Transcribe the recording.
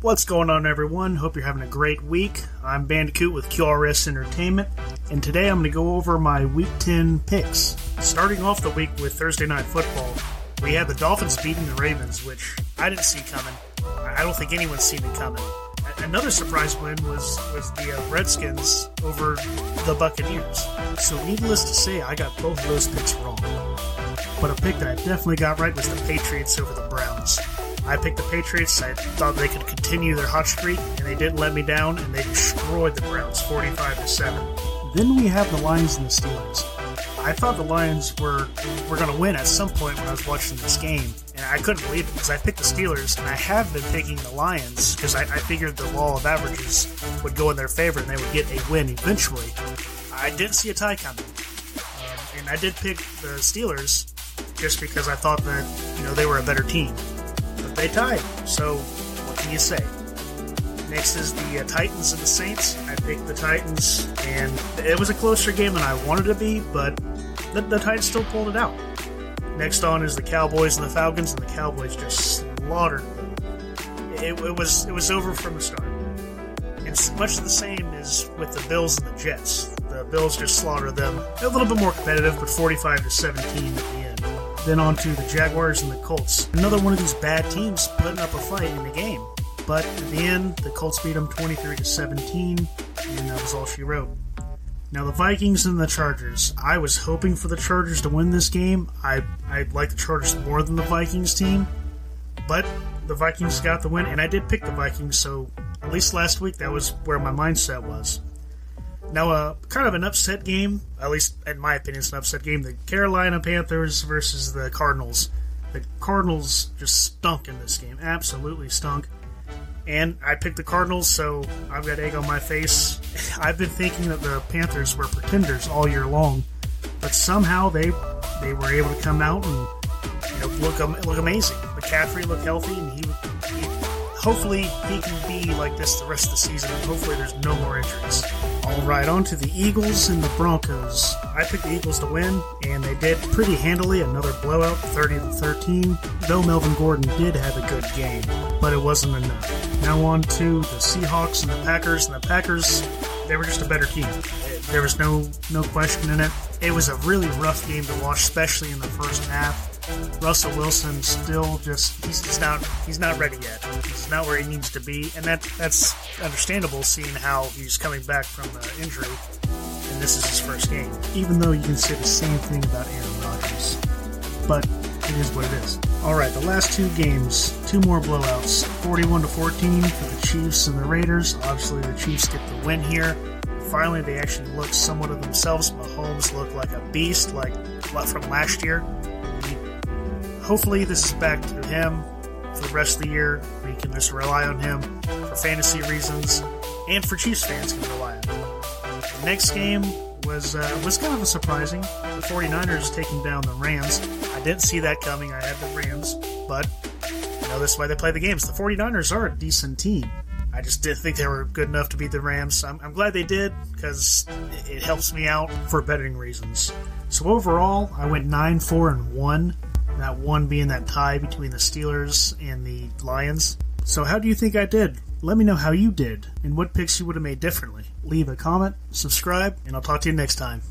What's going on, everyone? Hope you're having a great week. I'm Bandicoot with QRS Entertainment, and today I'm going to go over my Week 10 picks. Starting off the week with Thursday Night Football, we had the Dolphins beating the Ravens, which I didn't see coming. I don't think anyone's seen it coming. Another surprise win was, was the uh, Redskins over the Buccaneers. So, needless to say, I got both of those picks wrong. But a pick that I definitely got right was the Patriots over the Browns. I picked the Patriots. I thought they could continue their hot streak, and they didn't let me down, and they destroyed the Browns 45 to 7. Then we have the Lions and the Steelers. I thought the Lions were were going to win at some point when I was watching this game, and I couldn't believe it because I picked the Steelers, and I have been picking the Lions because I, I figured the law of averages would go in their favor and they would get a win eventually. I didn't see a tie coming, um, and I did pick the Steelers just because I thought that you know they were a better team they tied. So, what can you say? Next is the uh, Titans and the Saints. I picked the Titans, and it was a closer game than I wanted it to be, but the, the Titans still pulled it out. Next on is the Cowboys and the Falcons, and the Cowboys just slaughtered them. It, it was it was over from the start. It's much the same as with the Bills and the Jets. The Bills just slaughtered them. A little bit more competitive, but 45 to 17 at the end. Then on to the Jaguars and the Colts. Another one of these bad teams putting up a fight in the game. But in the end, the Colts beat them 23 to 17, and that was all she wrote. Now the Vikings and the Chargers. I was hoping for the Chargers to win this game. I I like the Chargers more than the Vikings team, but the Vikings got the win, and I did pick the Vikings. So at least last week, that was where my mindset was. Now, uh, kind of an upset game, at least in my opinion, it's an upset game. The Carolina Panthers versus the Cardinals. The Cardinals just stunk in this game, absolutely stunk. And I picked the Cardinals, so I've got egg on my face. I've been thinking that the Panthers were pretenders all year long, but somehow they they were able to come out and you know, look look amazing. McCaffrey looked healthy, and he, hopefully he can be like this the rest of the season. Hopefully there's no more injuries. All right, on to the Eagles and the Broncos. I picked the Eagles to win, and they did pretty handily. Another blowout, 30 to 13. Though Melvin Gordon did have a good game, but it wasn't enough. Now on to the Seahawks and the Packers. And the Packers, they were just a better team. There was no no question in it. It was a really rough game to watch, especially in the first half. Russell Wilson still just he's, he's not he's not ready yet. He's not where he needs to be, and that that's understandable seeing how he's coming back from injury, and this is his first game. Even though you can say the same thing about Aaron Rodgers, but it is what it is. All right, the last two games, two more blowouts, 41 to 14 for the Chiefs and the Raiders. Obviously, the Chiefs get the win here. Finally, they actually look somewhat of themselves. Mahomes looked like a beast, like from last year hopefully this is back to him for the rest of the year. We can just rely on him for fantasy reasons, and for Chiefs fans can rely on him. The next game was uh, was kind of a surprising. The 49ers taking down the Rams. I didn't see that coming. I had the Rams, but you know, this is why they play the games. The 49ers are a decent team. I just didn't think they were good enough to beat the Rams. I'm, I'm glad they did because it, helps me out for betting reasons. So overall, I went 9 4 and 1 that one being that tie between the Steelers and the Lions. So, how do you think I did? Let me know how you did and what picks you would have made differently. Leave a comment, subscribe, and I'll talk to you next time.